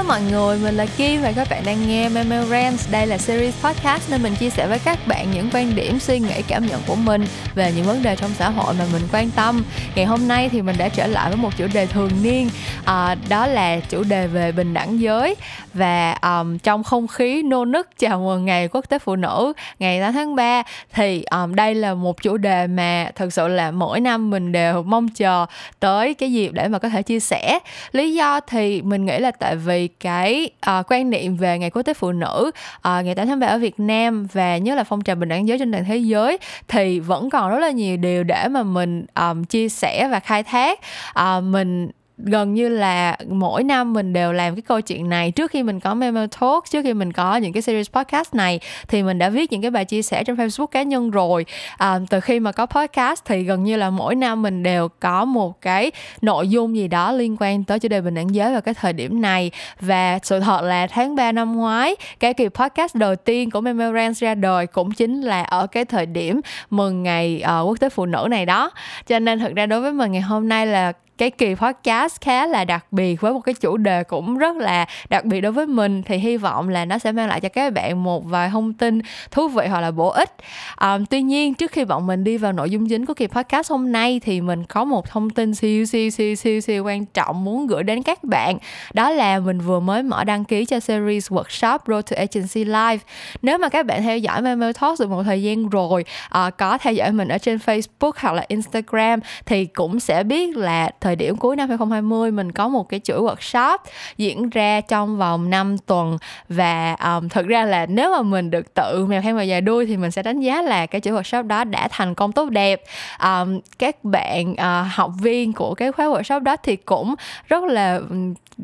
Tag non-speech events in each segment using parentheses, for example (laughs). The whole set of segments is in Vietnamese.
Hello mọi người, mình là Kim và các bạn đang nghe Memo Rants. Đây là series podcast nên mình chia sẻ với các bạn những quan điểm, suy nghĩ, cảm nhận của mình về những vấn đề trong xã hội mà mình quan tâm. Ngày hôm nay thì mình đã trở lại với một chủ đề thường niên, à, đó là chủ đề về bình đẳng giới và um, trong không khí nô nức chào mừng ngày Quốc tế Phụ nữ ngày 8 tháng 3 thì um, đây là một chủ đề mà thực sự là mỗi năm mình đều mong chờ tới cái dịp để mà có thể chia sẻ. Lý do thì mình nghĩ là tại vì cái uh, quan niệm về ngày quốc tế phụ nữ uh, ngày 8 tháng 3 ở Việt Nam và nhớ là phong trào bình đẳng giới trên toàn thế giới thì vẫn còn rất là nhiều điều để mà mình um, chia sẻ và khai thác. Uh, mình gần như là mỗi năm mình đều làm cái câu chuyện này. Trước khi mình có memo talk trước khi mình có những cái series podcast này thì mình đã viết những cái bài chia sẻ trên facebook cá nhân rồi. À, từ khi mà có podcast thì gần như là mỗi năm mình đều có một cái nội dung gì đó liên quan tới chủ đề bình đẳng giới vào cái thời điểm này. Và sự thật là tháng 3 năm ngoái cái kỳ podcast đầu tiên của Memorance ra đời cũng chính là ở cái thời điểm mừng ngày uh, quốc tế phụ nữ này đó. Cho nên thực ra đối với mình ngày hôm nay là cái kỳ podcast khá là đặc biệt với một cái chủ đề cũng rất là đặc biệt đối với mình thì hy vọng là nó sẽ mang lại cho các bạn một vài thông tin thú vị hoặc là bổ ích. Um, tuy nhiên trước khi bọn mình đi vào nội dung chính của kỳ podcast hôm nay thì mình có một thông tin siêu siêu siêu siêu siêu quan trọng muốn gửi đến các bạn. Đó là mình vừa mới mở đăng ký cho series workshop Road to Agency Live. Nếu mà các bạn theo dõi Memo Talks được một thời gian rồi uh, có theo dõi mình ở trên Facebook hoặc là Instagram thì cũng sẽ biết là thời thời điểm cuối năm 2020 mình có một cái chuỗi workshop diễn ra trong vòng 5 tuần. Và um, thực ra là nếu mà mình được tự mèo khen vào dài đuôi thì mình sẽ đánh giá là cái chuỗi workshop đó đã thành công tốt đẹp. Um, các bạn uh, học viên của cái khóa workshop đó thì cũng rất là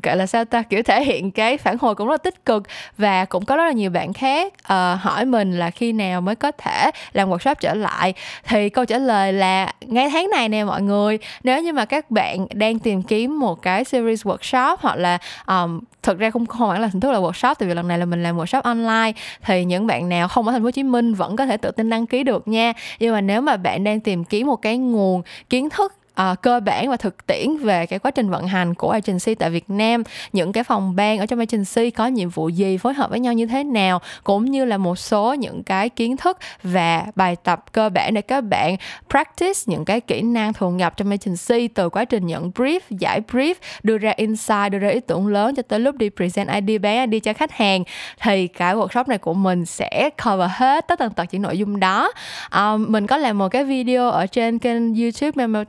gọi là sao ta kiểu thể hiện cái phản hồi cũng rất là tích cực. Và cũng có rất là nhiều bạn khác uh, hỏi mình là khi nào mới có thể làm workshop trở lại. Thì câu trả lời là ngay tháng này nè mọi người. Nếu như mà các bạn đang tìm kiếm một cái series workshop hoặc là um, thực ra không không hẳn là hình thức là workshop tại vì lần này là mình làm workshop online thì những bạn nào không ở thành phố Hồ Chí Minh vẫn có thể tự tin đăng ký được nha. Nhưng mà nếu mà bạn đang tìm kiếm một cái nguồn kiến thức uh, cơ bản và thực tiễn về cái quá trình vận hành của agency tại Việt Nam những cái phòng ban ở trong agency có nhiệm vụ gì phối hợp với nhau như thế nào cũng như là một số những cái kiến thức và bài tập cơ bản để các bạn practice những cái kỹ năng thường gặp trong agency từ quá trình nhận brief giải brief đưa ra insight đưa ra ý tưởng lớn cho tới lúc đi present idea bán idea cho khách hàng thì cái workshop này của mình sẽ cover hết tất tần tật những nội dung đó. Um, mình có làm một cái video ở trên kênh YouTube Memo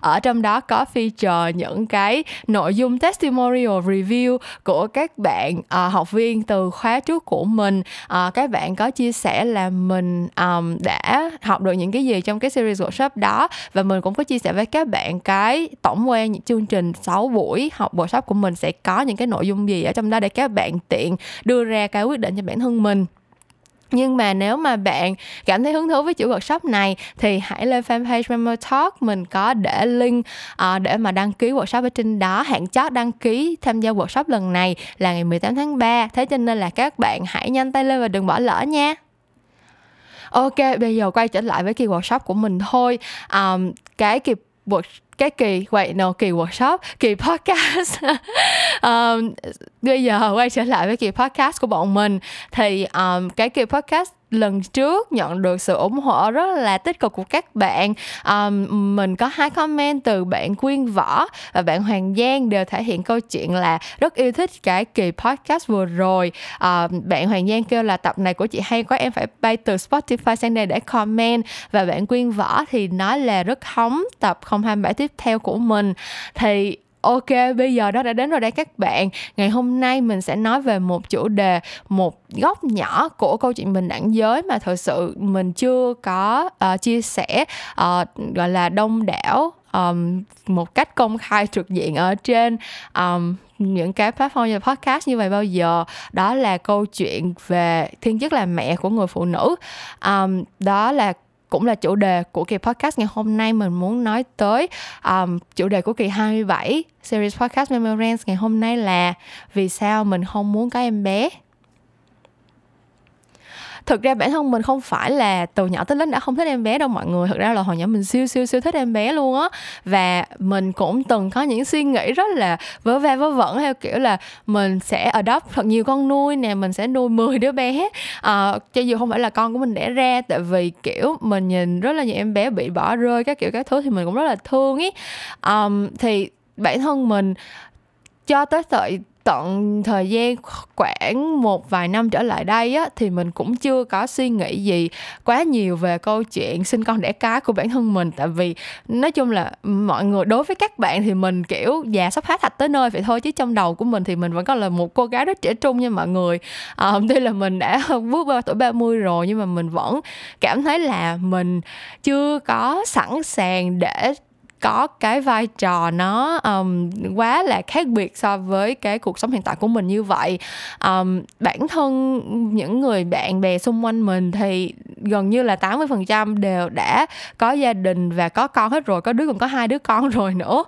ở trong đó có feature những cái nội dung testimonial review của các bạn uh, học viên từ khóa trước của mình. Uh, các bạn có chia sẻ là mình um, đã học được những cái gì trong cái series workshop đó và mình cũng có chia sẻ với các bạn cái tổng quan những chương trình 6 buổi học workshop của mình sẽ có những cái nội dung gì ở trong đó để các bạn tiện đưa ra cái quyết định cho bản thân mình nhưng mà nếu mà bạn cảm thấy hứng thú với chuỗi workshop này thì hãy lên fanpage Memo Talk. Mình có để link uh, để mà đăng ký workshop ở trên đó. Hạn chót đăng ký tham gia workshop lần này là ngày 18 tháng 3 thế cho nên là các bạn hãy nhanh tay lên và đừng bỏ lỡ nha. Ok, bây giờ quay trở lại với kỳ workshop của mình thôi. Um, cái kỳ cái kỳ wait no kỳ workshop kỳ podcast. (laughs) Um, bây giờ quay trở lại với kỳ podcast của bọn mình. Thì um, cái kỳ podcast lần trước nhận được sự ủng hộ rất là tích cực của các bạn. Um, mình có hai comment từ bạn quyên võ và bạn hoàng giang đều thể hiện câu chuyện là rất yêu thích cái kỳ podcast vừa rồi. Um, bạn hoàng giang kêu là tập này của chị hay quá em phải bay từ spotify sang đây để comment. Và bạn quyên võ thì nói là rất hóng tập 027 tiếp theo của mình. Thì ok bây giờ đó đã đến rồi đây các bạn. Ngày hôm nay mình sẽ nói về một chủ đề một góc nhỏ của câu chuyện bình đẳng giới mà thật sự mình chưa có uh, chia sẻ uh, gọi là đông đảo um, một cách công khai trực diện ở trên um, những cái platform như podcast như vậy bao giờ. Đó là câu chuyện về thiên chức là mẹ của người phụ nữ. Um, đó là cũng là chủ đề của kỳ podcast ngày hôm nay mình muốn nói tới um, chủ đề của kỳ 27 series podcast Memories ngày hôm nay là vì sao mình không muốn có em bé thực ra bản thân mình không phải là từ nhỏ tới lớn đã không thích em bé đâu mọi người. Thực ra là hồi nhỏ mình siêu siêu siêu thích em bé luôn á. Và mình cũng từng có những suy nghĩ rất là vớ va vớ vẩn theo kiểu là mình sẽ adopt thật nhiều con nuôi nè mình sẽ nuôi 10 đứa bé. À, cho dù không phải là con của mình đẻ ra tại vì kiểu mình nhìn rất là nhiều em bé bị bỏ rơi các kiểu các thứ thì mình cũng rất là thương ý um, thì bản thân mình cho tới thời tận thời gian khoảng một vài năm trở lại đây á thì mình cũng chưa có suy nghĩ gì quá nhiều về câu chuyện sinh con đẻ cái của bản thân mình. Tại vì nói chung là mọi người đối với các bạn thì mình kiểu già sắp hết thạch tới nơi vậy thôi chứ trong đầu của mình thì mình vẫn còn là một cô gái rất trẻ trung nha mọi người. À, (laughs) tuy là mình đã (laughs) bước qua tuổi 30 rồi nhưng mà mình vẫn cảm thấy là mình chưa có sẵn sàng để có cái vai trò nó um, quá là khác biệt so với cái cuộc sống hiện tại của mình như vậy. Um, bản thân những người bạn bè xung quanh mình thì gần như là 80% đều đã có gia đình và có con hết rồi có đứa còn có hai đứa con (laughs) rồi nữa.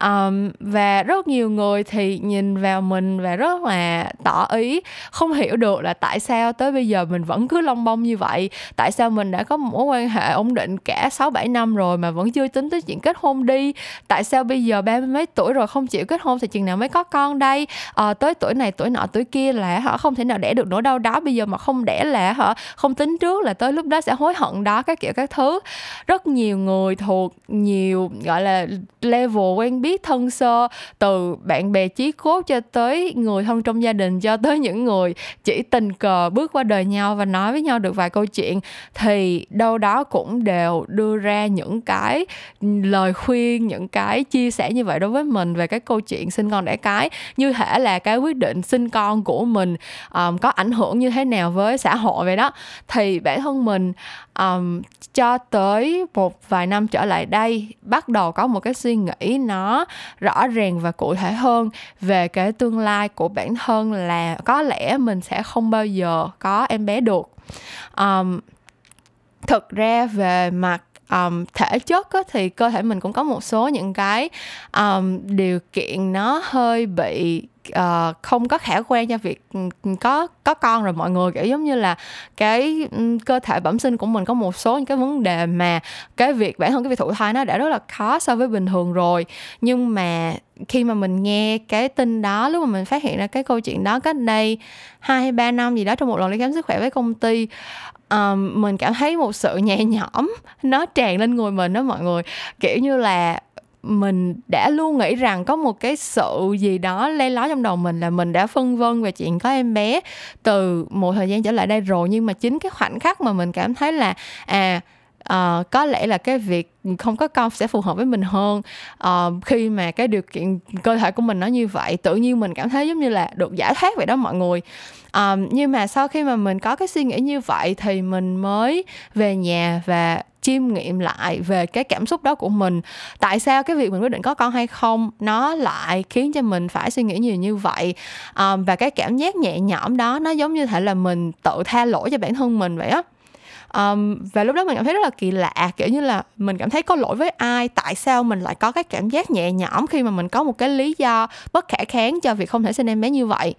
Um, và rất nhiều người thì nhìn vào mình và rất là tỏ ý không hiểu được là tại sao tới bây giờ mình vẫn cứ long bông như vậy tại sao mình đã có một mối quan hệ ổn định cả sáu bảy năm rồi mà vẫn chưa tính tới chuyện kết hôn đi. Tại sao bây giờ ba mươi mấy tuổi rồi không chịu kết hôn thì chừng nào mới có con đây? À, tới tuổi này tuổi nọ tuổi kia là họ không thể nào đẻ được nữa đâu đó. Bây giờ mà không đẻ là họ không tính trước là tới lúc đó sẽ hối hận đó các kiểu các thứ. Rất nhiều người thuộc nhiều gọi là level quen biết thân sơ từ bạn bè chí cốt cho tới người thân trong gia đình cho tới những người chỉ tình cờ bước qua đời nhau và nói với nhau được vài câu chuyện thì đâu đó cũng đều đưa ra những cái lời khuyên những cái chia sẻ như vậy đối với mình về cái câu chuyện sinh con đẻ cái như thể là cái quyết định sinh con của mình um, có ảnh hưởng như thế nào với xã hội vậy đó. Thì bản thân mình um, cho tới một vài năm trở lại đây bắt đầu có một cái suy nghĩ nó rõ ràng và cụ thể hơn về cái tương lai của bản thân là có lẽ mình sẽ không bao giờ có em bé được. Um, thực ra về mặt um, thể chất á, thì cơ thể mình cũng có một số những cái um, điều kiện nó hơi bị uh, không có khả quan cho việc có có con rồi mọi người. Kiểu giống như là cái cơ thể bẩm sinh của mình có một số những cái vấn đề mà cái việc bản thân cái việc thụ thai nó đã rất là khó so với bình thường rồi. Nhưng mà khi mà mình nghe cái tin đó lúc mà mình phát hiện ra cái câu chuyện đó cách đây hai ba năm gì đó trong một lần đi khám sức khỏe với công ty um, mình cảm thấy một sự nhẹ nhõm nó tràn lên người mình đó mọi người. Kiểu như là mình đã luôn nghĩ rằng có một cái sự gì đó le ló trong đầu mình là mình đã phân vân về chuyện có em bé từ một thời gian trở lại đây rồi nhưng mà chính cái khoảnh khắc mà mình cảm thấy là à uh, có lẽ là cái việc không có con sẽ phù hợp với mình hơn. Uh, khi mà cái điều kiện cơ thể của mình nó như vậy tự nhiên mình cảm thấy giống như là được giải thoát vậy đó mọi người. Um, nhưng mà sau khi mà mình có cái suy nghĩ như vậy thì mình mới về nhà và chiêm nghiệm lại về cái cảm xúc đó của mình. Tại sao cái việc mình quyết định có con hay không nó lại khiến cho mình phải suy nghĩ nhiều như vậy? Um, và cái cảm giác nhẹ nhõm đó nó giống như thể là mình tự tha lỗi cho bản thân mình vậy á um, và lúc đó mình cảm thấy rất là kỳ lạ kiểu như là mình cảm thấy có lỗi với ai tại sao mình lại có cái cảm giác nhẹ nhõm khi mà mình có một cái lý do bất khả kháng cho việc không thể sinh em bé như vậy.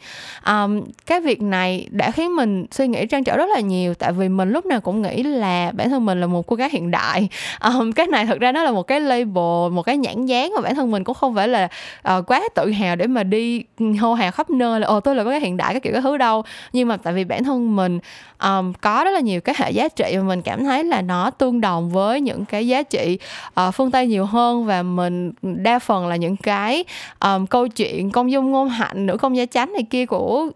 Um, cái việc này đã khiến mình suy nghĩ trăn trở rất là nhiều tại vì mình lúc nào cũng nghĩ là bản thân mình là một cô gái hiện đại. (laughs) Um, cái này thật ra nó là một cái label một cái nhãn dán mà bản thân mình cũng không phải là uh, quá tự hào để mà đi hô hào khắp nơi là ồ tôi là cô gái hiện đại cái kiểu cái thứ đâu. Nhưng mà tại vì bản thân mình um, có rất là nhiều cái hệ giá trị trị mà mình cảm thấy là nó tương đồng với những cái giá trị uh, phương tây nhiều hơn và mình đa phần là những cái um, câu chuyện công dung ngôn hạnh nữ công gia chánh này kia của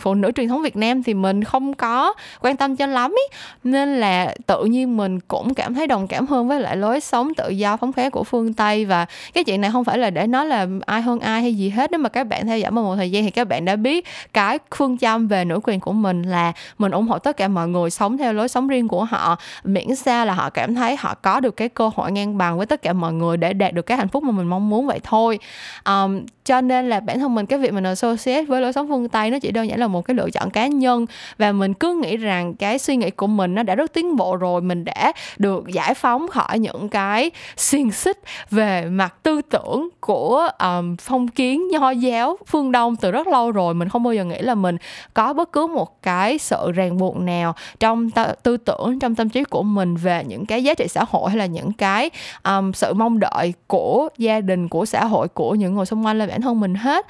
phụ nữ truyền thống việt nam thì mình không có quan tâm cho lắm ý. nên là tự nhiên mình cũng cảm thấy đồng cảm hơn với lại lối sống tự do phóng khoáng của phương tây và cái chuyện này không phải là để nói là ai hơn ai hay gì hết nếu mà các bạn theo dõi một thời gian thì các bạn đã biết cái phương châm về nữ quyền của mình là mình ủng hộ tất cả mọi người sống theo lối sống riêng của họ miễn sao là họ cảm thấy họ có được cái cơ hội ngang bằng với tất cả mọi người để đạt được cái hạnh phúc mà mình mong muốn vậy thôi. Um, cho nên là bản thân mình cái việc mình associate với lối sống phương tây nó chỉ đơn giản là một cái lựa chọn cá nhân. Và mình cứ nghĩ rằng cái suy nghĩ của mình nó đã rất tiến bộ rồi mình đã được giải phóng khỏi những cái xiềng xích về mặt tư tưởng của um, phong kiến nho giáo phương đông từ rất lâu rồi. Mình không bao giờ nghĩ là mình có bất cứ một cái sự ràng buộc nào trong t- tư tưởng trong tâm trí của mình về những cái giá trị xã hội hay là những cái um, sự mong đợi của gia đình của xã hội của những người xung quanh lên bản thân mình hết.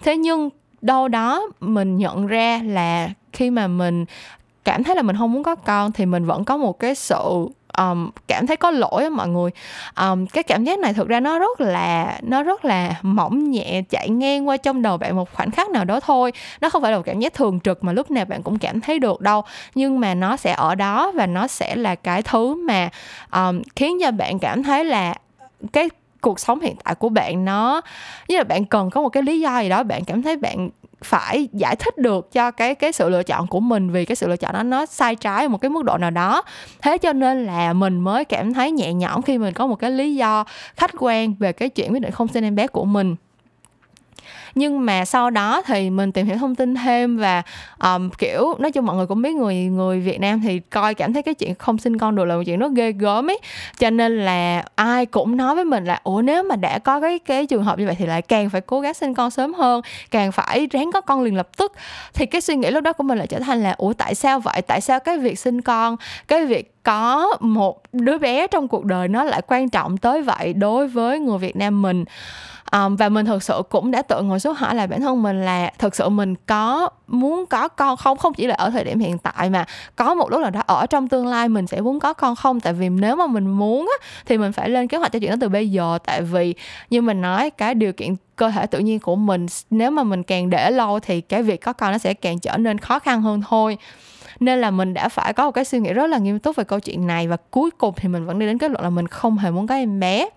Thế nhưng đâu đó mình nhận ra là khi mà mình cảm thấy là mình không muốn có con thì mình vẫn có một cái sự um, cảm thấy có lỗi á mọi người. Um, cái cảm giác này thực ra nó rất là nó rất là mỏng nhẹ chạy ngang qua trong đầu bạn một khoảnh khắc nào đó thôi. Nó không phải là một cảm giác thường trực mà lúc nào bạn cũng cảm thấy được đâu. Nhưng mà nó sẽ ở đó và nó sẽ là cái thứ mà um, khiến cho bạn cảm thấy là cái cuộc sống hiện tại của bạn nó như là bạn cần có một cái lý do gì đó, bạn cảm thấy bạn phải giải thích được cho cái cái sự lựa chọn của mình vì cái sự lựa chọn đó nó sai trái ở một cái mức độ nào đó. Thế cho nên là mình mới cảm thấy nhẹ nhõm khi mình có một cái lý do khách quan về cái chuyện quyết định không sinh em bé của mình nhưng mà sau đó thì mình tìm hiểu thông tin thêm và um, kiểu nói chung mọi người cũng biết người người Việt Nam thì coi cảm thấy cái chuyện không sinh con được là một chuyện nó ghê gớm ấy. Cho nên là ai cũng nói với mình là ủa nếu mà đã có cái cái trường hợp như vậy thì lại càng phải cố gắng sinh con sớm hơn càng phải ráng có con liền lập tức. Thì cái suy nghĩ lúc đó của mình lại trở thành là ủa tại sao vậy? Tại sao cái việc sinh con cái việc có một đứa bé trong cuộc đời nó lại quan trọng tới vậy đối với người Việt Nam mình? Um, và mình thực sự cũng đã tự ngồi xuống hỏi là bản thân mình là thực sự mình có muốn có con không? Không chỉ là ở thời điểm hiện tại mà có một lúc nào đó ở trong tương lai mình sẽ muốn có con không? Tại vì nếu mà mình muốn á, thì mình phải lên kế hoạch cho chuyện đó từ bây giờ. Tại vì như mình nói cái điều kiện cơ thể tự nhiên của mình nếu mà mình càng để lâu thì cái việc có con nó sẽ càng trở nên khó khăn hơn thôi nên là mình đã phải có một cái suy nghĩ rất là nghiêm túc về câu chuyện này và cuối cùng thì mình vẫn đi đến kết luận là mình không hề muốn có em bé.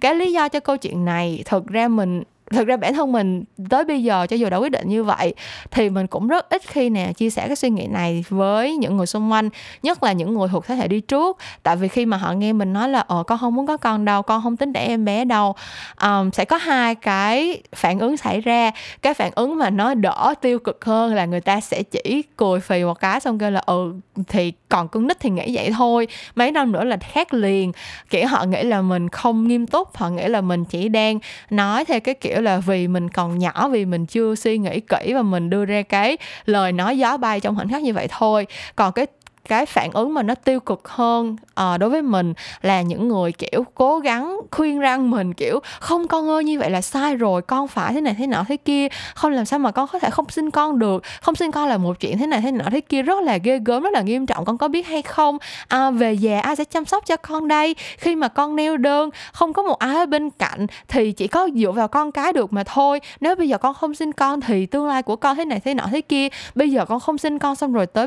Cái lý do cho câu chuyện này, thực ra mình thực ra bản thân mình tới bây giờ cho dù đã quyết định như vậy thì mình cũng rất ít khi nè chia sẻ cái suy nghĩ này với những người xung quanh nhất là những người thuộc thế hệ đi trước. Tại vì khi mà họ nghe mình nói là ờ con không muốn có con đâu con không tính đẻ em bé đâu. Um, sẽ có hai cái phản ứng xảy ra. Cái phản ứng mà nó đỡ tiêu cực hơn là người ta sẽ chỉ cười phì một cái xong kêu là ừ thì còn cưng nít thì nghĩ vậy thôi. Mấy năm nữa là khác liền. Kiểu họ nghĩ là mình không nghiêm túc họ nghĩ là mình chỉ đang nói theo cái kiểu là vì mình còn nhỏ, vì mình chưa suy nghĩ kỹ và mình đưa ra cái lời nói gió bay trong khoảnh khắc như vậy thôi. Còn cái cái phản ứng mà nó tiêu cực hơn à, đối với mình là những người kiểu cố gắng khuyên răng mình kiểu không con ơi như vậy là sai rồi con phải thế này thế nọ thế kia không làm sao mà con có thể không sinh con được không sinh con là một chuyện thế này thế nọ thế kia. Rất là ghê gớm rất là nghiêm trọng con có biết hay không? À, về già ai sẽ chăm sóc cho con đây? Khi mà con neo đơn không có một ai ở bên cạnh thì chỉ có dựa vào con cái được mà thôi. Nếu bây giờ con không sinh con thì tương lai của con thế này thế nọ thế kia. Bây giờ con không sinh con xong rồi tới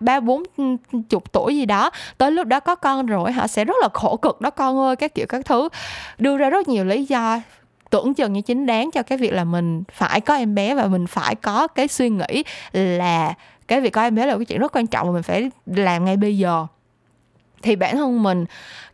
ba bốn chục tuổi gì đó tới lúc đó có con rồi họ sẽ rất là khổ cực đó con ơi các kiểu các thứ. Đưa ra rất nhiều lý do tưởng chừng như chính đáng cho cái việc là mình phải có em bé và mình phải có cái suy nghĩ là cái việc có em bé là cái chuyện rất quan trọng và mình phải làm ngay bây giờ. Thì bản thân mình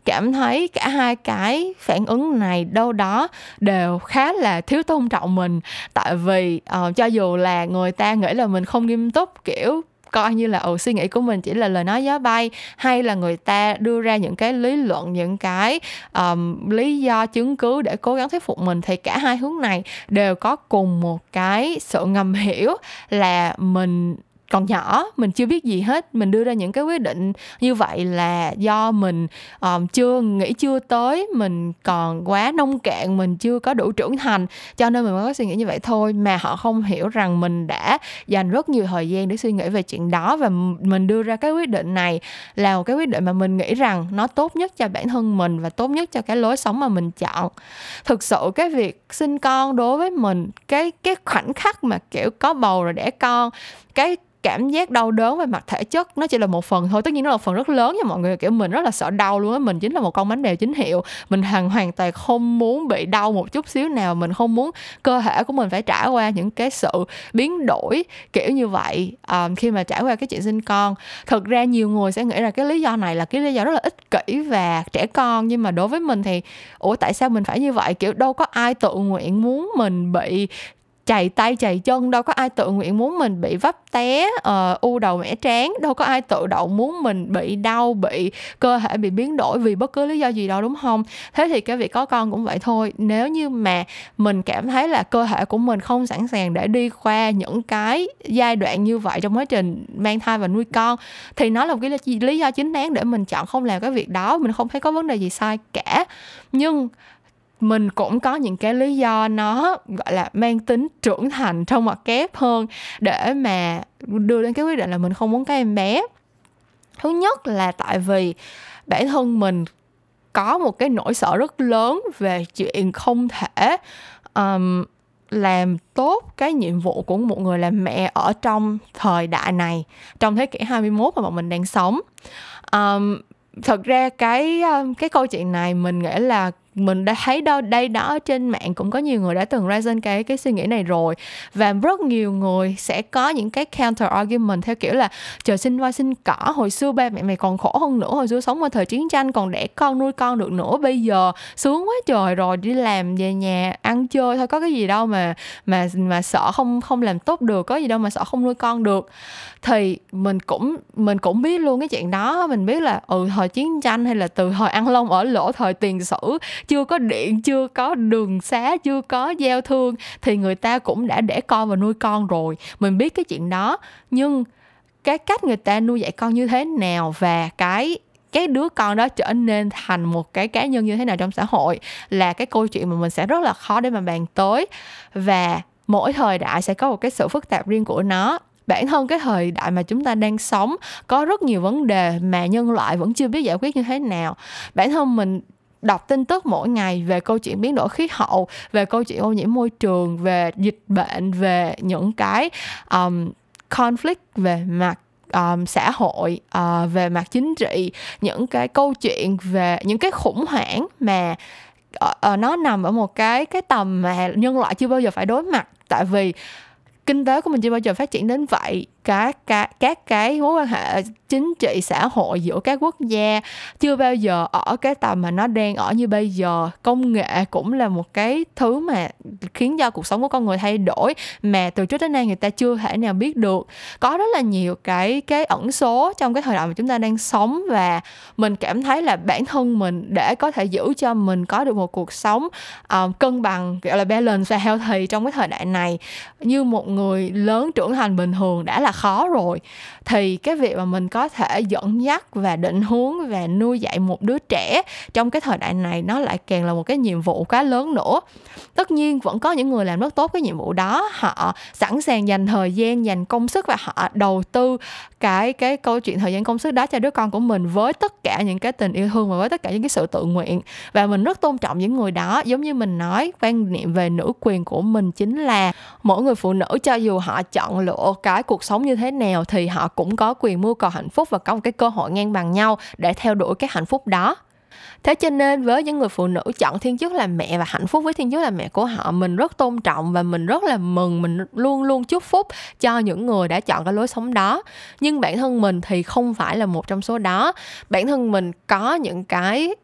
cảm thấy cả hai cái phản ứng này đâu đó đều khá là thiếu tôn trọng mình. Tại vì uh, cho dù là người ta nghĩ là mình không nghiêm túc kiểu coi như là ừ, suy nghĩ của mình chỉ là lời nói gió bay hay là người ta đưa ra những cái lý luận những cái um, lý do chứng cứ để cố gắng thuyết phục mình thì cả hai hướng này đều có cùng một cái sự ngầm hiểu là mình còn nhỏ mình chưa biết gì hết mình đưa ra những cái quyết định như vậy là do mình um, chưa nghĩ chưa tới mình còn quá nông cạn mình chưa có đủ trưởng thành cho nên mình mới có suy nghĩ như vậy thôi. Mà họ không hiểu rằng mình đã dành rất nhiều thời gian để suy nghĩ về chuyện đó và mình đưa ra cái quyết định này là một cái quyết định mà mình nghĩ rằng nó tốt nhất cho bản thân mình và tốt nhất cho cái lối sống mà mình chọn. Thực sự cái việc sinh con đối với mình cái cái khoảnh khắc mà kiểu có bầu rồi đẻ con cái cảm giác đau đớn về mặt thể chất nó chỉ là một phần thôi. Tất nhiên nó là phần rất lớn nha mọi người kiểu mình rất là sợ đau luôn á. Mình chính là một con bánh bèo chính hiệu. Mình hoàn hoàn toàn không muốn bị đau một chút xíu nào mình không muốn cơ thể của mình phải trải qua những cái sự biến đổi kiểu như vậy um, khi mà trải qua cái chuyện sinh con. Thực ra nhiều người sẽ nghĩ là cái lý do này là cái lý do rất là ích kỷ và trẻ con nhưng mà đối với mình thì ủa tại sao mình phải như vậy? Kiểu đâu có ai tự nguyện muốn mình bị chạy tay chạy chân đâu có ai tự nguyện muốn mình bị vấp té uh, u đầu mẻ trán đâu có ai tự động muốn mình bị đau bị cơ thể bị biến đổi vì bất cứ lý do gì đâu đúng không? Thế thì cái việc có con cũng vậy thôi. Nếu như mà mình cảm thấy là cơ thể của mình không sẵn sàng để đi qua những cái giai đoạn như vậy trong quá trình mang thai và nuôi con thì nó là một cái lý do chính đáng để mình chọn không làm cái việc đó. Mình không thấy có vấn đề gì sai cả. Nhưng mình cũng có những cái lý do nó gọi là mang tính trưởng thành trong mặt kép hơn để mà đưa đến cái quyết định là mình không muốn cái em bé. Thứ nhất là tại vì bản thân mình có một cái nỗi sợ rất lớn về chuyện không thể um, làm tốt cái nhiệm vụ của một người làm mẹ ở trong thời đại này trong thế kỷ 21 mà bọn mình đang sống. Um, thật ra cái cái câu chuyện này mình nghĩ là mình đã thấy đâu, đây đó trên mạng cũng có nhiều người đã từng raise cái cái suy nghĩ này rồi. Và rất nhiều người sẽ có những cái counter argument theo kiểu là, trời sinh hoa sinh cỏ, hồi xưa ba mẹ mày còn khổ hơn nữa, hồi xưa sống ở thời chiến tranh, còn đẻ con, nuôi con được nữa, bây giờ sướng quá trời rồi, đi làm về nhà, ăn chơi, thôi có cái gì đâu mà mà mà sợ không không làm tốt được, có gì đâu mà sợ không nuôi con được. Thì mình cũng mình cũng biết luôn cái chuyện đó, mình biết là ừ thời chiến tranh hay là từ thời ăn lông ở lỗ, thời tiền sử chưa có điện, chưa có đường xá, chưa có giao thương, thì người ta cũng đã đẻ con và nuôi con rồi. Mình biết cái chuyện đó, nhưng cái cách người ta nuôi dạy con như thế nào và cái cái đứa con đó trở nên thành một cái cá nhân như thế nào trong xã hội là cái câu chuyện mà mình sẽ rất là khó để mà bàn tới. Và mỗi thời đại sẽ có một cái sự phức tạp riêng của nó. Bản thân cái thời đại mà chúng ta đang sống, có rất nhiều vấn đề mà nhân loại vẫn chưa biết giải quyết như thế nào. Bản thân mình đọc tin tức mỗi ngày về câu chuyện biến đổi khí hậu về câu chuyện ô nhiễm môi trường về dịch bệnh về những cái um, conflict về mặt um, xã hội uh, về mặt chính trị những cái câu chuyện về những cái khủng hoảng mà uh, uh, nó nằm ở một cái cái tầm mà nhân loại chưa bao giờ phải đối mặt. Tại vì kinh tế của mình chưa bao giờ phát triển đến vậy. Các các các cái mối quan hệ chính trị xã hội giữa các quốc gia chưa bao giờ ở cái tầm mà nó đang ở như bây giờ. Công nghệ cũng là một cái thứ mà khiến cho cuộc sống của con người thay đổi mà từ trước đến nay người ta chưa thể nào biết được. Có rất là nhiều cái cái ẩn số trong cái thời đại mà chúng ta đang sống và mình cảm thấy là bản thân mình để có thể giữ cho mình có được một cuộc sống um, cân bằng gọi là balance và healthy trong cái thời đại này. Như một người người lớn trưởng thành bình thường đã là khó rồi. Thì cái việc mà mình có thể dẫn dắt và định hướng và nuôi dạy một đứa trẻ trong cái thời đại này nó lại càng là một cái nhiệm vụ quá lớn nữa. Tất nhiên vẫn có những người làm rất tốt cái nhiệm vụ đó, họ sẵn sàng dành thời gian, dành công sức và họ đầu tư cái cái câu chuyện thời gian công sức đó cho đứa con của mình với tất cả những cái tình yêu thương và với tất cả những cái sự tự nguyện. Và mình rất tôn trọng những người đó. Giống như mình nói, quan niệm về nữ quyền của mình chính là mỗi người phụ nữ cho dù họ chọn lựa cái cuộc sống như thế nào thì họ cũng có quyền mưu cầu hạnh phúc và có một cái cơ hội ngang bằng nhau để theo đuổi cái hạnh phúc đó. Thế cho nên với những người phụ nữ chọn thiên chức làm mẹ và hạnh phúc với thiên chức làm mẹ của họ, mình rất tôn trọng và mình rất là mừng, mình luôn luôn chúc phúc cho những người đã chọn cái lối sống đó. Nhưng bản thân mình thì không phải là một trong số đó. Bản thân mình có những cái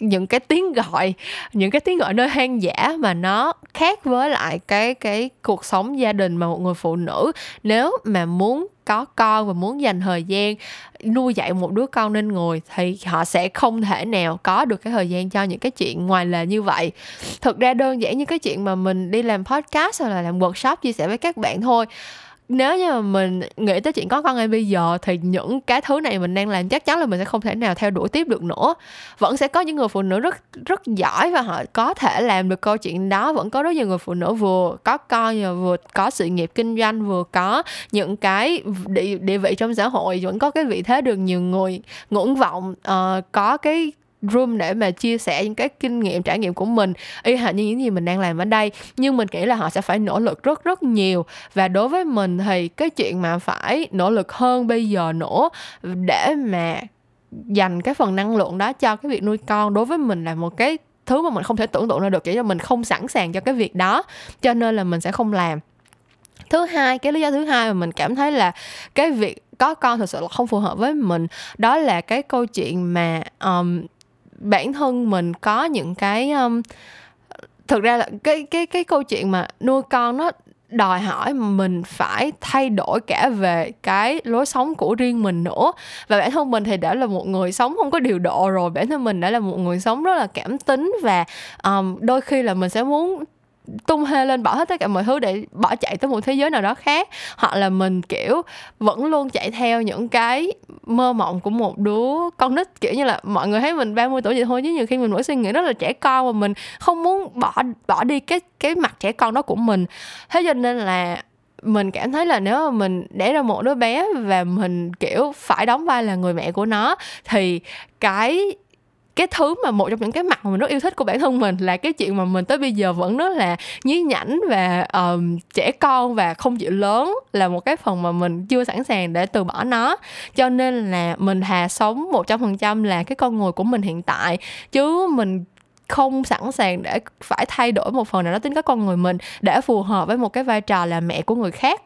những cái tiếng gọi, những cái tiếng gọi nơi hang dã mà nó khác với lại cái cái cuộc sống gia đình mà một người phụ nữ nếu mà muốn có con và muốn dành thời gian nuôi dạy một đứa con nên người thì họ sẽ không thể nào có được cái thời gian cho những cái chuyện ngoài lề như vậy. Thực ra đơn giản như cái chuyện mà mình đi làm podcast hoặc là làm workshop chia sẻ với các bạn thôi nếu như mà mình nghĩ tới chuyện có con ngay bây giờ thì những cái thứ này mình đang làm chắc chắn là mình sẽ không thể nào theo đuổi tiếp được nữa. Vẫn sẽ có những người phụ nữ rất rất giỏi và họ có thể làm được câu chuyện đó. Vẫn có rất nhiều người phụ nữ vừa có con và vừa có sự nghiệp kinh doanh vừa có những cái địa, địa vị trong xã hội. Vẫn có cái vị thế được nhiều người ngưỡng vọng uh, có cái room để mà chia sẻ những cái kinh nghiệm trải nghiệm của mình. Y hệt như những gì mình đang làm ở đây. Nhưng mình nghĩ là họ sẽ phải nỗ lực rất rất nhiều. Và đối với mình thì cái chuyện mà phải nỗ lực hơn bây giờ nữa để mà dành cái phần năng lượng đó cho cái việc nuôi con đối với mình là một cái thứ mà mình không thể tưởng tượng ra được. Chỉ là mình không sẵn sàng cho cái việc đó. Cho nên là mình sẽ không làm. Thứ hai cái lý do thứ hai mà mình cảm thấy là cái việc có con thực sự là không phù hợp với mình đó là cái câu chuyện mà um, bản thân mình có những cái um, thực ra là cái cái cái câu chuyện mà nuôi con nó đòi hỏi mình phải thay đổi cả về cái lối sống của riêng mình nữa. Và bản thân mình thì đã là một người sống không có điều độ rồi bản thân mình đã là một người sống rất là cảm tính và um, đôi khi là mình sẽ muốn tung hê lên, bỏ hết tất cả mọi thứ để bỏ chạy tới một thế giới nào đó khác. Hoặc là mình, kiểu, vẫn luôn chạy theo những cái mơ mộng của một đứa con nít, kiểu như là, mọi người thấy mình 30 tuổi vậy thôi, chứ nhiều khi mình vẫn suy nghĩ rất là trẻ con và mình không muốn bỏ bỏ đi cái cái mặt trẻ con đó của mình. Thế cho nên là mình cảm thấy là nếu mà mình đẻ ra một đứa bé và mình, kiểu, phải đóng vai là người mẹ của nó, thì cái cái thứ mà một trong những cái mặt mà mình rất yêu thích của bản thân mình là cái chuyện mà mình tới bây giờ vẫn rất là nhí nhảnh và um, trẻ con và không chịu lớn là một cái phần mà mình chưa sẵn sàng để từ bỏ nó. Cho nên là mình thà sống một trăm phần trăm là cái con người của mình hiện tại chứ mình không sẵn sàng để phải thay đổi một phần nào đó tính cách con người mình để phù hợp với một cái vai trò là mẹ của người khác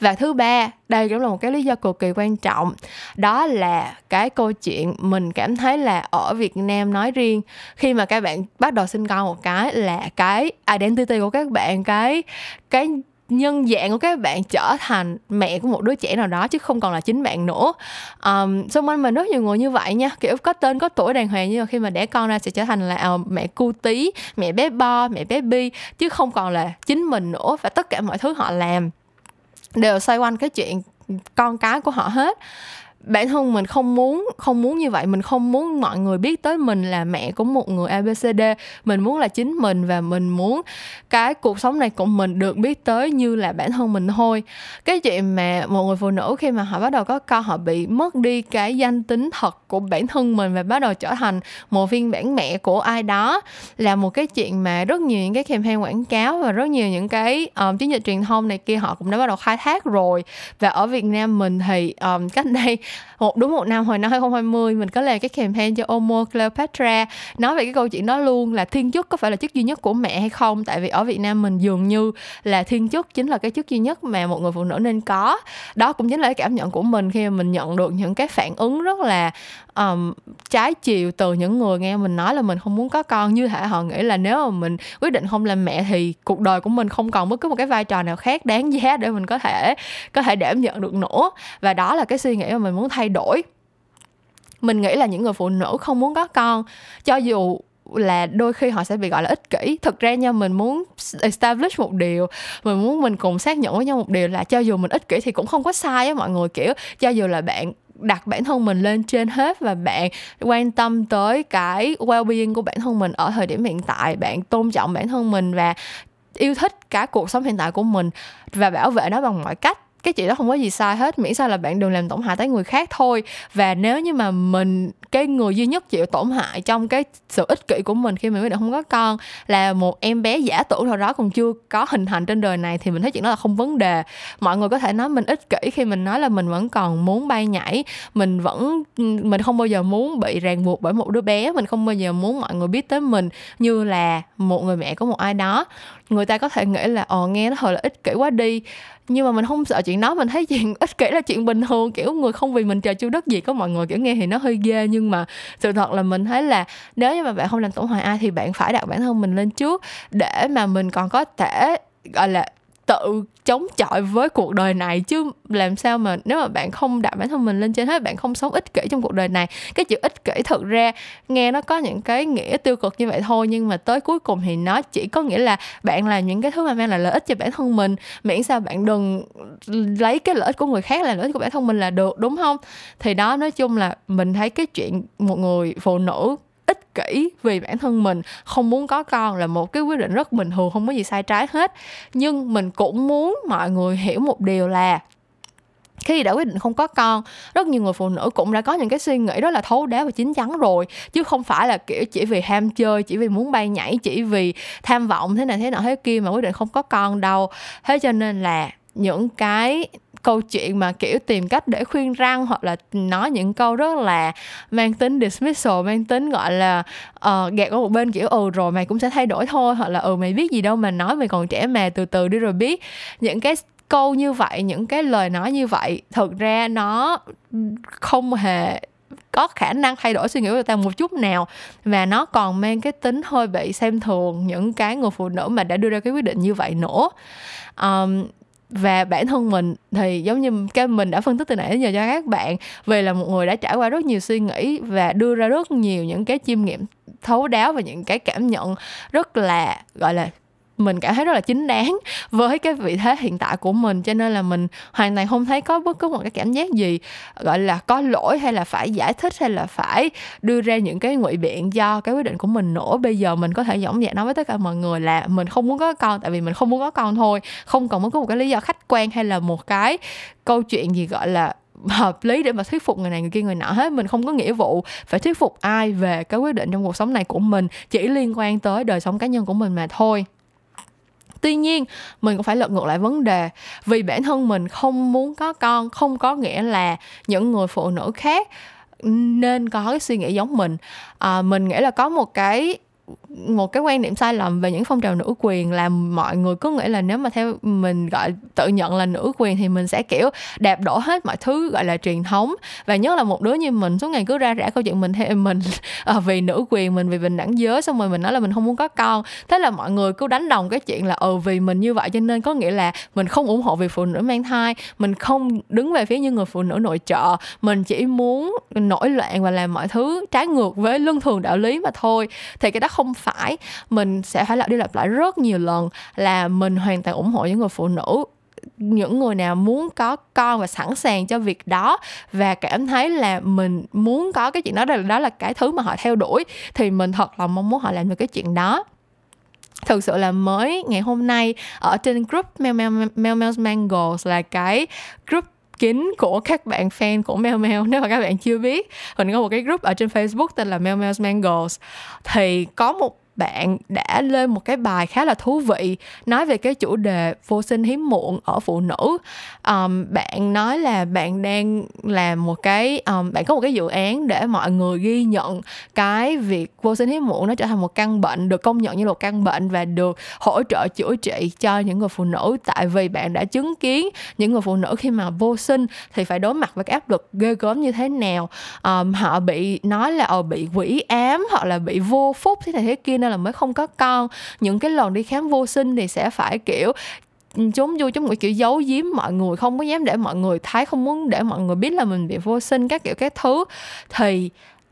và thứ ba đây cũng là một cái lý do cực kỳ quan trọng đó là cái câu chuyện mình cảm thấy là ở việt nam nói riêng khi mà các bạn bắt đầu sinh con một cái là cái identity của các bạn cái cái nhân dạng của các bạn trở thành mẹ của một đứa trẻ nào đó chứ không còn là chính bạn nữa. Um, xung quanh mình rất nhiều người như vậy nha kiểu có tên có tuổi đàng hoàng nhưng mà khi mà đẻ con ra sẽ trở thành là uh, mẹ cu tí mẹ bé bo mẹ bé bi chứ không còn là chính mình nữa và tất cả mọi thứ họ làm đều xoay quanh cái chuyện con cái của họ hết bản thân mình không muốn không muốn như vậy. Mình không muốn mọi người biết tới mình là mẹ của một người abcd mình muốn là chính mình và mình muốn cái cuộc sống này của mình được biết tới như là bản thân mình thôi. Cái chuyện mà một người phụ nữ khi mà họ bắt đầu có con họ bị mất đi cái danh tính thật của bản thân mình và bắt đầu trở thành một phiên bản mẹ của ai đó là một cái chuyện mà rất nhiều những cái campaign quảng cáo và rất nhiều những cái um, chiến dịch truyền thông này kia họ cũng đã bắt đầu khai thác rồi. Và ở Việt Nam mình thì um, cách đây một đúng một năm hồi năm 2020 mình có làm cái campaign cho Omo Cleopatra. Nói về cái câu chuyện đó luôn là thiên chức có phải là chức duy nhất của mẹ hay không? Tại vì ở Việt Nam mình dường như là thiên chức chính là cái chức duy nhất mà một người phụ nữ nên có. Đó cũng chính là cái cảm nhận của mình khi mà mình nhận được những cái phản ứng rất là um, trái chiều từ những người nghe mình nói là mình không muốn có con. Như thể họ nghĩ là nếu mà mình quyết định không làm mẹ thì cuộc đời của mình không còn bất cứ một cái vai trò nào khác đáng giá để mình có thể có thể đảm nhận được nữa. Và đó là cái suy nghĩ mà mình muốn thay đổi. Mình nghĩ là những người phụ nữ không muốn có con, cho dù là đôi khi họ sẽ bị gọi là ích kỷ. Thực ra nha, mình muốn establish một điều, mình muốn mình cùng xác nhận với nhau một điều là cho dù mình ích kỷ thì cũng không có sai á mọi người, kiểu, cho dù là bạn đặt bản thân mình lên trên hết và bạn quan tâm tới cái well-being của bản thân mình ở thời điểm hiện tại, bạn tôn trọng bản thân mình và yêu thích cả cuộc sống hiện tại của mình và bảo vệ nó bằng mọi cách cái chuyện đó không có gì sai hết, miễn sao là bạn đừng làm tổn hại tới người khác thôi. Và nếu như mà mình, cái người duy nhất chịu tổn hại trong cái sự ích kỷ của mình khi mình quyết định không có con là một em bé giả tưởng nào đó còn chưa có hình thành trên đời này thì mình thấy chuyện đó là không vấn đề. Mọi người có thể nói mình ích kỷ khi mình nói là mình vẫn còn muốn bay nhảy, mình vẫn, mình không bao giờ muốn bị ràng buộc bởi một đứa bé, mình không bao giờ muốn mọi người biết tới mình như là một người mẹ của một ai đó người ta có thể nghĩ là ồ nghe nó hơi là ích kỷ quá đi. Nhưng mà mình không sợ chuyện đó, mình thấy chuyện (laughs) ích kỷ là chuyện bình thường, kiểu, người không vì mình trời chu đất gì, có mọi người, kiểu, nghe thì nó hơi ghê. Nhưng mà sự thật là mình thấy là nếu như mà bạn không làm tổn hại ai thì bạn phải đặt bản thân mình lên trước để mà mình còn có thể, gọi là tự chống chọi với cuộc đời này chứ làm sao mà nếu mà bạn không đặt bản thân mình lên trên hết, bạn không sống ích kỷ trong cuộc đời này. Cái chữ ích kỷ thực ra nghe nó có những cái nghĩa tiêu cực như vậy thôi, nhưng mà tới cuối cùng thì nó chỉ có nghĩa là bạn làm những cái thứ mà mang lại lợi ích cho bản thân mình. Miễn sao bạn đừng lấy cái lợi ích của người khác là lợi ích của bản thân mình là được, đúng không? Thì đó, nói chung là mình thấy cái chuyện một người phụ nữ ích kỷ vì bản thân mình, không muốn có con là một cái quyết định rất bình thường, không có gì sai trái hết. Nhưng mình cũng muốn mọi người hiểu một điều là khi đã quyết định không có con, rất nhiều người phụ nữ cũng đã có những cái suy nghĩ rất là thấu đáo và chín chắn rồi. Chứ không phải là, kiểu, chỉ vì ham chơi, chỉ vì muốn bay nhảy, chỉ vì tham vọng thế này thế nọ thế kia mà quyết định không có con đâu. Thế cho nên là những cái câu chuyện mà kiểu tìm cách để khuyên răng hoặc là nói những câu rất là mang tính dismissal mang tính gọi là uh, gạt ở một bên kiểu ừ rồi mày cũng sẽ thay đổi thôi. Hoặc là ừ mày biết gì đâu mà nói mày còn trẻ mà từ từ đi rồi biết. Những cái câu như vậy những cái lời nói như vậy thực ra nó không hề có khả năng thay đổi suy nghĩ của người ta một chút nào và nó còn mang cái tính hơi bị xem thường những cái người phụ nữ mà đã đưa ra cái quyết định như vậy nữa. Um, và bản thân mình thì giống như cái mình đã phân tích từ nãy đến giờ cho các bạn, về là một người đã trải qua rất nhiều suy nghĩ và đưa ra rất nhiều những cái chiêm nghiệm thấu đáo và những cái cảm nhận rất là, gọi là mình cảm thấy rất là chính đáng với cái vị thế hiện tại của mình. Cho nên là mình hoàn toàn không thấy có bất cứ một cái cảm giác gì, gọi là, có lỗi hay là phải giải thích hay là phải đưa ra những cái ngụy biện cho cái quyết định của mình nữa bây giờ mình có thể dõng dạc nói với tất cả mọi người là mình không muốn có con, tại vì mình không muốn có con thôi. Không cần muốn có một cái lý do khách quan hay là một cái câu chuyện gì, gọi là, hợp lý để mà thuyết phục người này người kia người nọ hết. Mình không có nghĩa vụ phải thuyết phục ai về cái quyết định trong cuộc sống này của mình, chỉ liên quan tới đời sống cá nhân của mình mà thôi tuy nhiên mình cũng phải lật ngược lại vấn đề. Vì bản thân mình không muốn có con không có nghĩa là những người phụ nữ khác nên có cái suy nghĩ giống mình. À, mình nghĩ là có một cái một cái quan niệm sai lầm về những phong trào nữ quyền là mọi người cứ nghĩ là nếu mà theo mình gọi tự nhận là nữ quyền thì mình sẽ kiểu đạp đổ hết mọi thứ gọi là truyền thống. Và nhất là một đứa như mình suốt ngày cứ ra rã câu chuyện mình theo mình à, (laughs) vì nữ quyền mình vì bình đẳng giới xong rồi mình nói là mình không muốn có con. Thế là mọi người cứ đánh đồng cái chuyện là ừ vì mình như vậy cho nên có nghĩa là mình không ủng hộ việc phụ nữ mang thai mình không đứng về phía những người phụ nữ nội trợ. Mình chỉ muốn nổi loạn và làm mọi thứ trái ngược với luân thường đạo lý mà thôi. Thì cái đó không không phải mình sẽ phải lặp đi lặp lại rất nhiều lần là mình hoàn toàn ủng hộ những người phụ nữ những người nào muốn có con và sẵn sàng cho việc đó và cảm thấy là mình muốn có cái chuyện đó đó là, đó là cái thứ mà họ theo đuổi thì mình thật là mong muốn họ làm được cái chuyện đó. Thực sự là mới ngày hôm nay ở trên group Mel Mel Mel Mel's Mangos là cái group kín của các bạn fan của Mel Mel nếu mà các bạn chưa biết. Mình có một cái group ở trên Facebook tên là Mel Mel's Mangos thì có một bạn đã lên một cái bài khá là thú vị nói về cái chủ đề vô sinh hiếm muộn ở phụ nữ. Um, bạn nói là bạn đang làm một cái um, bạn có một cái dự án để mọi người ghi nhận cái việc vô sinh hiếm muộn nó trở thành một căn bệnh được công nhận như một căn bệnh và được hỗ trợ chữa trị cho những người phụ nữ. Tại vì bạn đã chứng kiến những người phụ nữ khi mà vô sinh thì phải đối mặt với cái áp lực ghê gớm như thế nào. Um, họ bị nói là ờ, bị quỷ ám hoặc là bị vô phúc thế này thế kia nên là mới không có con. Những cái lần đi khám vô sinh thì sẽ phải, kiểu ừ, trốn vô chống mũi kiểu, giấu giếm mọi người, không có dám để mọi người thấy, không muốn để mọi người biết là mình bị vô sinh, các kiểu, các thứ. Thì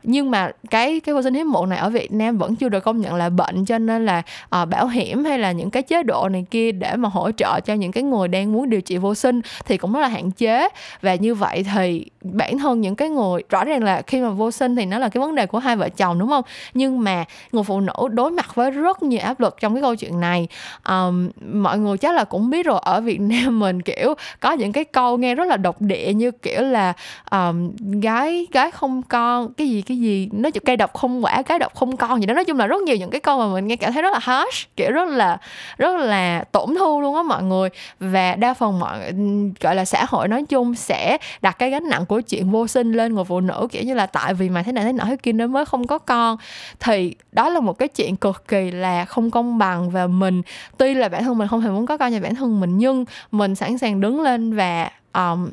nhưng mà cái cái vô sinh hiếm muộn này ở Việt Nam vẫn chưa được công nhận là bệnh cho nên là à, bảo hiểm hay là những cái chế độ này kia để mà hỗ trợ cho những cái người đang muốn điều trị vô sinh thì cũng rất là hạn chế. Và như vậy thì bản thân những cái người rõ ràng là khi mà vô sinh thì nó là cái vấn đề của hai vợ chồng đúng không? Nhưng mà người phụ nữ đối mặt với rất nhiều áp lực trong cái câu chuyện này. Um, mọi người chắc là cũng biết rồi ở Việt (laughs) Nam mình kiểu có những cái câu nghe rất là độc địa như kiểu là um, gái gái không con cái gì cái gì nói chung cây độc không quả cái độc không con gì đó. Nói chung là rất nhiều những cái câu mà mình nghe cảm thấy rất là harsh kiểu rất là rất là tổn thương luôn á mọi người. Và đa phần mọi gọi là xã hội nói chung sẽ đặt cái gánh nặng của chuyện vô sinh lên người phụ nữ kiểu như là tại vì mà thế này thế nọ thế kia nó mới không có con. Thì đó là một cái chuyện cực kỳ là không công bằng. Và mình tuy là bản thân mình không hề muốn có con cho bản thân mình nhưng mình sẵn sàng đứng lên và um,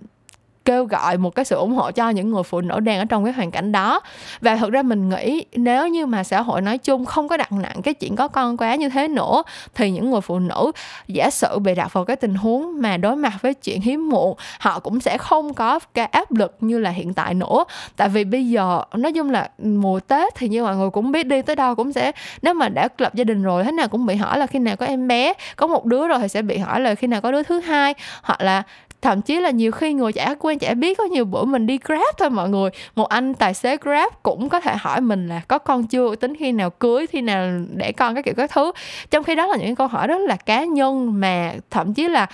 kêu gọi một cái sự ủng hộ cho những người phụ nữ đang ở trong cái hoàn cảnh đó. Và thực ra mình nghĩ nếu như mà xã hội nói chung không có đặt nặng cái chuyện có con quá như thế nữa, thì những người phụ nữ giả sử bị đặt vào cái tình huống mà đối mặt với chuyện hiếm muộn, họ cũng sẽ không có cái áp lực như là hiện tại nữa. Tại vì bây giờ, nói chung là mùa tết thì như mọi người cũng biết đi tới đâu cũng sẽ, nếu mà đã lập gia đình rồi, thế nào cũng bị hỏi là khi nào có em bé, có một đứa rồi thì sẽ bị hỏi là khi nào có đứa thứ hai, hoặc là thậm chí là nhiều khi người chả quen, chả biết có nhiều bữa mình đi grab thôi mọi người. Một anh tài xế grab cũng có thể hỏi mình là có con chưa? Tính khi nào cưới, khi nào để con? Các kiểu các thứ. Trong khi đó là những câu hỏi rất là cá nhân mà thậm chí là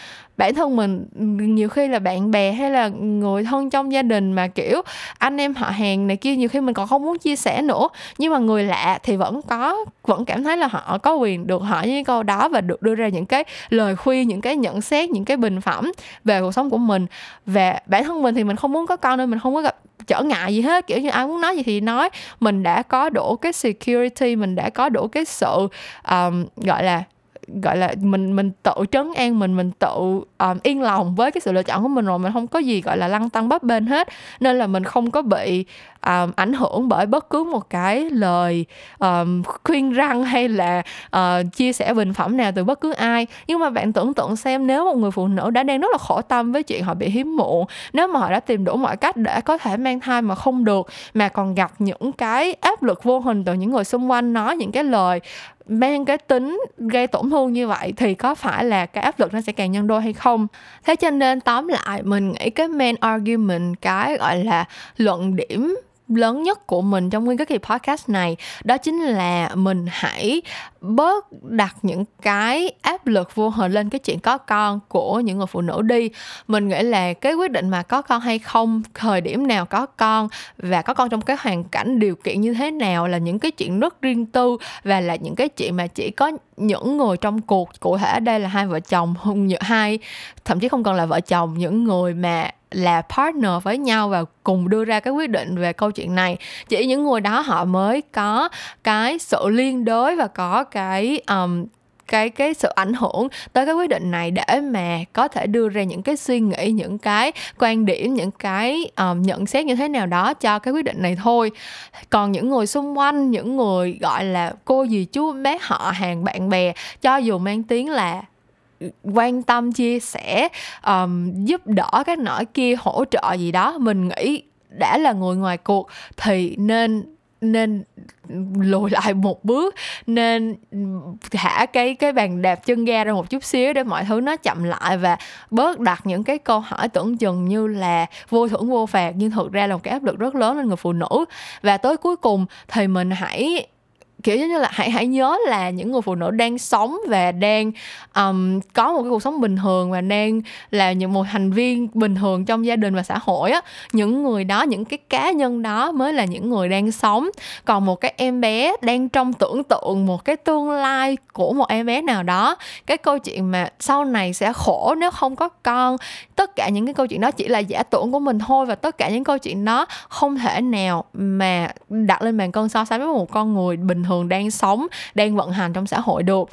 bản thân mình nhiều khi là bạn bè hay là người thân trong gia đình mà kiểu anh em họ hàng này kia nhiều khi mình còn không muốn chia sẻ nữa. Nhưng mà người lạ thì vẫn có vẫn cảm thấy là họ có quyền được hỏi những câu đó và được đưa ra những cái lời khuyên những cái nhận xét những cái bình phẩm về cuộc sống của mình. Và bản thân mình thì mình không muốn có con nên mình không có gặp trở ngại gì hết. Kiểu như ai muốn nói gì thì nói. Mình đã có đủ cái security mình đã có đủ cái sự um, gọi là gọi là mình mình tự trấn an mình mình tự um, yên lòng với cái sự lựa chọn của mình rồi mình không có gì gọi là lăng tăng bấp bên hết. Nên là mình không có bị um, ảnh hưởng bởi bất cứ một cái lời um, khuyên răng (laughs) hay là uh, chia sẻ bình phẩm nào từ bất cứ ai. Nhưng mà bạn tưởng tượng xem nếu một người phụ nữ đã đang rất là khổ tâm với chuyện họ bị hiếm muộn nếu mà họ đã tìm đủ mọi cách để có thể mang thai mà không được mà còn gặp những cái áp lực vô hình từ những người xung quanh nói những cái lời mang cái tính gây tổn thương như vậy thì có phải là cái áp lực nó sẽ càng nhân đôi hay không? Thế cho nên tóm lại, mình nghĩ cái main argument, cái gọi là luận điểm lớn nhất của mình trong nguyên cái kỳ podcast này, đó chính là mình hãy bớt đặt những cái áp lực vô hình lên cái chuyện có con của những người phụ nữ đi. Mình nghĩ là cái quyết định mà có con hay không, thời điểm nào có con và có con trong cái hoàn cảnh điều kiện như thế nào là những cái chuyện rất riêng tư và là những cái chuyện mà chỉ có những người trong cuộc, cụ thể ở đây là hai vợ chồng hai, thậm chí không còn là vợ chồng, những người mà là partner với nhau và cùng đưa ra cái quyết định về câu chuyện này. Chỉ những người đó họ mới có cái sự liên đới và có cái um, cái cái sự ảnh hưởng tới cái quyết định này để mà có thể đưa ra những cái suy nghĩ những cái quan điểm những cái um, nhận xét như thế nào đó cho cái quyết định này thôi. Còn những người xung quanh những người gọi là cô dì chú bé họ hàng bạn bè cho dù mang tiếng là quan tâm chia sẻ um, giúp đỡ các nỗi kia hỗ trợ gì đó. Mình nghĩ đã là người ngoài cuộc thì nên nên lùi (laughs) lại một bước nên thả cái cái bàn đạp chân ga ra một chút xíu để mọi thứ nó chậm lại và bớt đặt những cái câu hỏi tưởng chừng như là vô thưởng vô phạt. Nhưng thực ra là một cái áp lực rất lớn lên người phụ nữ. Và tới cuối cùng thì mình hãy kiểu như là hãy hãy nhớ là những người phụ nữ đang sống và đang um, có một cái cuộc sống bình thường và đang là những một thành viên bình thường trong gia đình và xã hội á. Những người đó những cái cá nhân đó mới là những người đang sống. Còn một cái em bé đang trong tưởng tượng một cái tương lai của một em bé nào đó cái câu chuyện mà sau này sẽ khổ nếu không có con. Tất cả những cái câu chuyện đó chỉ là giả tưởng của mình thôi và tất cả những câu chuyện đó không thể nào mà đặt lên bàn cân so sánh với một con người bình thường thường đang sống, đang vận hành trong xã hội được.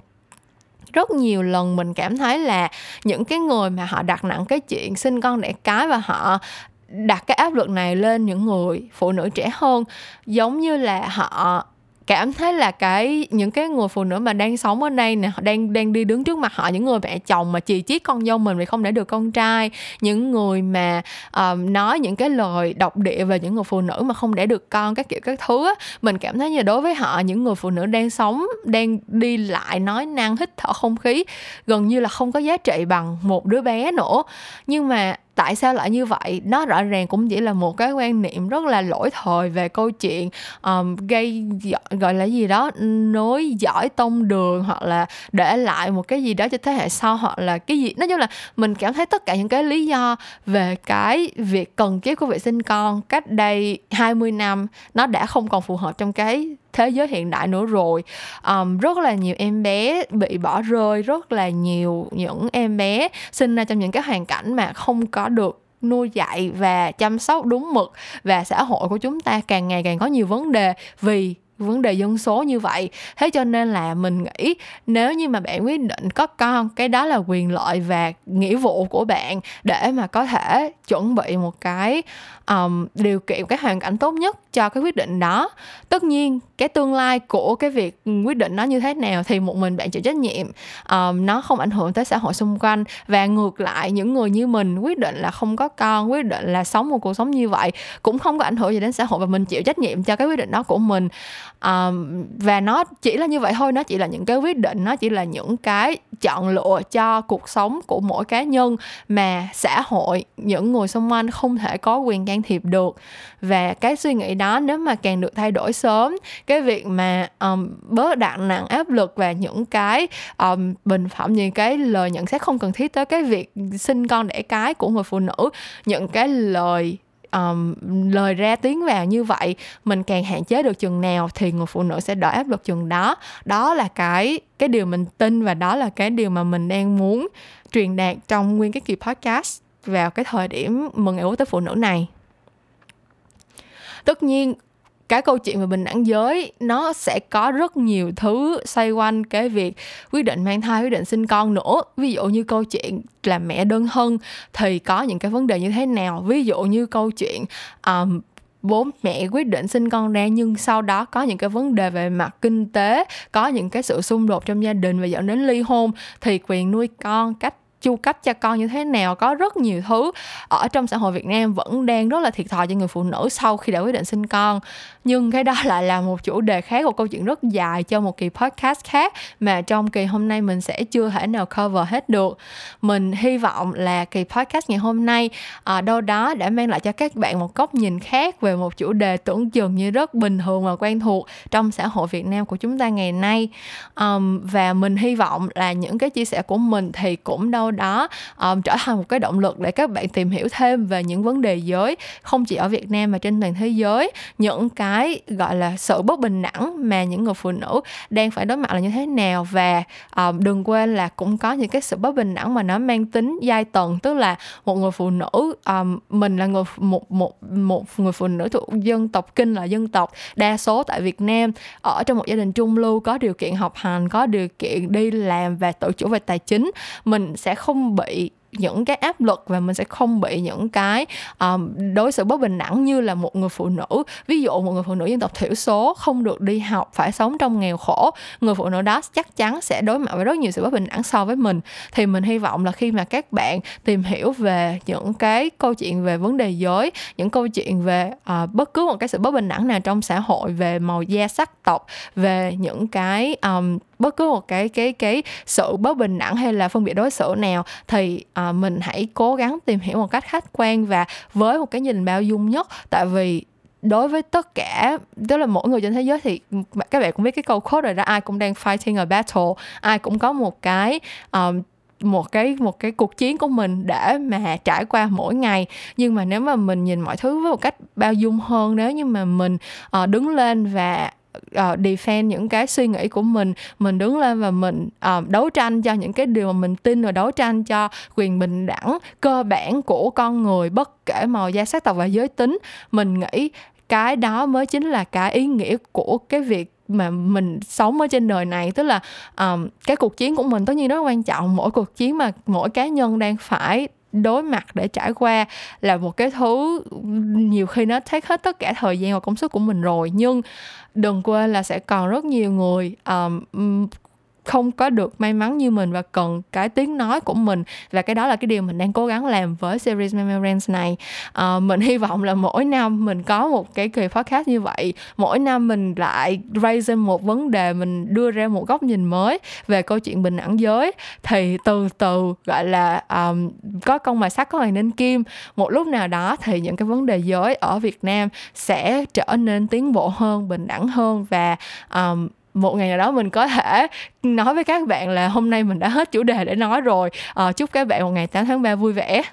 Rất nhiều lần mình cảm thấy là những cái người mà họ đặt nặng cái chuyện sinh con đẻ cái và họ đặt cái áp lực này lên những người phụ nữ trẻ hơn, giống như là họ cảm thấy là cái những cái người phụ nữ mà đang sống ở đây nè đang đang đi đứng trước mặt họ những người mẹ chồng mà chỉ chiết con dâu mình vì không để được con trai những người mà um, nói những cái lời độc địa về những người phụ nữ mà không để được con các kiểu các thứ á mình cảm thấy như đối với họ những người phụ nữ đang sống đang đi lại nói năng hít thở không khí gần như là không có giá trị bằng một đứa bé nữa. Nhưng mà tại sao lại như vậy? Nó rõ ràng cũng chỉ là một cái quan niệm rất là lỗi thời về câu chuyện um, gây gọi là gì đó nối dõi tông đường hoặc là để lại một cái gì đó cho thế hệ sau hoặc là cái gì. Nói chung là mình cảm thấy tất cả những cái lý do về cái việc cần thiết của việc sinh con cách đây 20 năm nó đã không còn phù hợp trong cái thế giới hiện đại nữa rồi. Um, rất là nhiều em bé bị bỏ rơi rất là nhiều những em bé sinh ra trong những cái hoàn cảnh mà không có được nuôi dạy và chăm sóc đúng mực và xã hội của chúng ta càng ngày càng có nhiều vấn đề vì vấn đề dân số như vậy. Thế cho nên là mình nghĩ nếu như mà bạn quyết định có con cái đó là quyền lợi và nghĩa vụ của bạn để mà có thể chuẩn bị một cái um, điều kiện cái hoàn cảnh tốt nhất cho cái quyết định đó. Tất nhiên cái tương lai của cái việc quyết định nó như thế nào thì một mình bạn chịu trách nhiệm. Um, nó không ảnh hưởng tới xã hội xung quanh. Và ngược lại những người như mình quyết định là không có con quyết định là sống một cuộc sống như vậy cũng không có ảnh hưởng gì đến xã hội và mình chịu trách nhiệm cho cái quyết định đó của mình. Um, và nó chỉ là như vậy thôi nó chỉ là những cái quyết định nó chỉ là những cái chọn lựa cho cuộc sống của mỗi cá nhân mà xã hội những người xung quanh không thể có quyền can thiệp được. Và cái suy nghĩ đó nếu mà càng được thay đổi sớm cái việc mà um, bớt đặt nặng áp lực và những cái um, bình phẩm những cái lời nhận xét không cần thiết tới cái việc sinh con đẻ cái của người phụ nữ những cái lời um, lời ra tiếng vào như vậy mình càng hạn chế được chừng nào thì người phụ nữ sẽ đỡ áp lực chừng đó. Đó là cái cái điều mình tin và đó là cái điều mà mình đang muốn truyền đạt trong nguyên cái kỳ podcast vào cái thời điểm mừng ngày quốc tế phụ nữ này. Tất nhiên cái câu chuyện về bình đẳng giới nó sẽ có rất nhiều thứ xoay quanh cái việc quyết định mang thai quyết định sinh con nữa. Ví dụ như câu chuyện là mẹ đơn thân thì có những cái vấn đề như thế nào? Ví dụ như câu chuyện um, bố mẹ quyết định sinh con ra nhưng sau đó có những cái vấn đề về mặt kinh tế có những cái sự xung đột trong gia đình và dẫn đến ly hôn thì quyền nuôi con cách chu cấp cho con như thế nào có rất nhiều thứ ở trong xã hội Việt Nam vẫn đang rất là thiệt thòi cho người phụ nữ sau khi đã quyết định sinh con. Nhưng cái đó lại là một chủ đề khác một câu chuyện rất dài cho một kỳ podcast khác mà trong kỳ hôm nay mình sẽ chưa thể nào cover hết được. Mình hy vọng là kỳ podcast ngày hôm nay à, đâu đó đã mang lại cho các bạn một góc nhìn khác về một chủ đề tưởng chừng như rất bình thường và quen thuộc trong xã hội Việt Nam của chúng ta ngày nay. Um, và mình hy vọng là những cái chia sẻ của mình thì cũng đâu đó um, trở thành một cái động lực để các bạn tìm hiểu thêm về những vấn đề giới không chỉ ở Việt Nam mà trên toàn thế giới. Những cái gọi là sự bất bình đẳng mà những người phụ nữ đang phải đối mặt là như thế nào và um, đừng quên là cũng có những cái sự bất bình đẳng mà nó mang tính giai tầng tức là một người phụ nữ um, mình là người một một một người phụ nữ thuộc dân tộc kinh là dân tộc đa số tại Việt Nam ở trong một gia đình trung lưu có điều kiện học hành có điều kiện đi làm và tự chủ về tài chính mình sẽ không bị những cái áp lực và mình sẽ không bị những cái um, đối xử bất bình đẳng như là một người phụ nữ. Ví dụ một người phụ nữ dân tộc thiểu số không được đi học phải sống trong nghèo khổ người phụ nữ đó chắc chắn sẽ đối mặt với rất nhiều sự bất bình đẳng so với mình. Thì mình hy vọng là khi mà các bạn tìm hiểu về những cái câu chuyện về vấn đề giới những câu chuyện về uh, bất cứ một cái sự bất bình đẳng nào trong xã hội về màu da sắc tộc về những cái um, bất cứ một cái cái cái sự bất bình đẳng hay là phân biệt đối xử nào thì à, mình hãy cố gắng tìm hiểu một cách khách quan và với một cái nhìn bao dung nhất. Tại vì đối với tất cả tức là mỗi người trên thế giới thì các bạn cũng biết cái câu quote rồi đó ai cũng đang fighting a battle. Ai cũng có một cái um, một cái một cái cuộc chiến của mình để mà trải qua mỗi ngày. Nhưng mà nếu mà mình nhìn mọi thứ với một cách bao dung hơn nếu như mà mình uh, đứng lên và uh, defend những cái suy nghĩ của mình. Mình đứng lên và mình uh, đấu tranh cho những cái điều mà mình tin và đấu tranh cho quyền bình đẳng cơ bản của con người bất kể màu da sắc tộc và giới tính. Mình nghĩ cái đó mới chính là cái ý nghĩa của cái việc mà mình sống ở trên đời này. Tức là um, cái cuộc chiến của mình tất nhiên rất quan trọng. Mỗi cuộc chiến mà mỗi cá nhân đang phải đối mặt để trải qua là một cái thứ nhiều khi nó take hết tất cả thời gian và công sức của mình rồi. Nhưng đừng quên là sẽ còn rất nhiều người um, không có được may mắn như mình và cần cái tiếng nói của mình. Và cái đó là cái điều mình đang cố gắng làm với series Memories này. À, mình hy vọng là mỗi năm mình có một cái kỳ podcast như vậy. Mỗi năm mình lại raise một vấn đề mình đưa ra một góc nhìn mới về câu chuyện bình đẳng giới. Thì từ từ gọi là um, có công mài sắt có ngày nên kim một lúc nào đó thì những cái vấn đề giới ở Việt Nam sẽ trở nên tiến bộ hơn bình đẳng hơn và um, một ngày nào đó mình có thể nói với các bạn là hôm nay mình đã hết chủ đề để nói rồi. À, chúc các bạn một ngày 8 tháng 3 vui vẻ.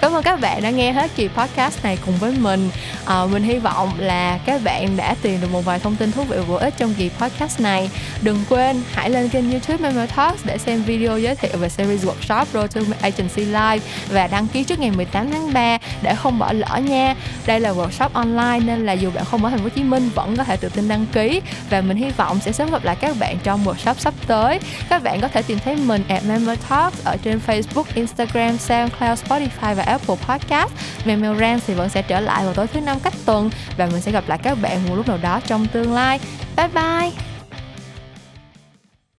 Cảm ơn các bạn đã nghe hết kỳ podcast này cùng với mình. À, mình hy vọng là các bạn đã tìm được một vài thông tin thú vị bổ ích trong kỳ podcast này. Đừng quên hãy lên kênh YouTube Memo Talks để xem video giới thiệu về series workshop Road to Agency Live và đăng ký trước ngày 18 tháng 3 để không bỏ lỡ nha. Đây là workshop online nên là dù bạn không ở thành phố Hồ Chí Minh vẫn có thể tự tin đăng ký và mình hy vọng sẽ sớm gặp lại các bạn trong workshop sắp tới. Các bạn có thể tìm thấy mình at Memo Talks ở trên Facebook, Instagram, SoundCloud, Spotify và Apple Podcast. Memo Rant thì vẫn sẽ trở lại vào tối thứ năm cách tuần và mình sẽ gặp lại các bạn một lúc nào đó trong tương lai. Bye bye!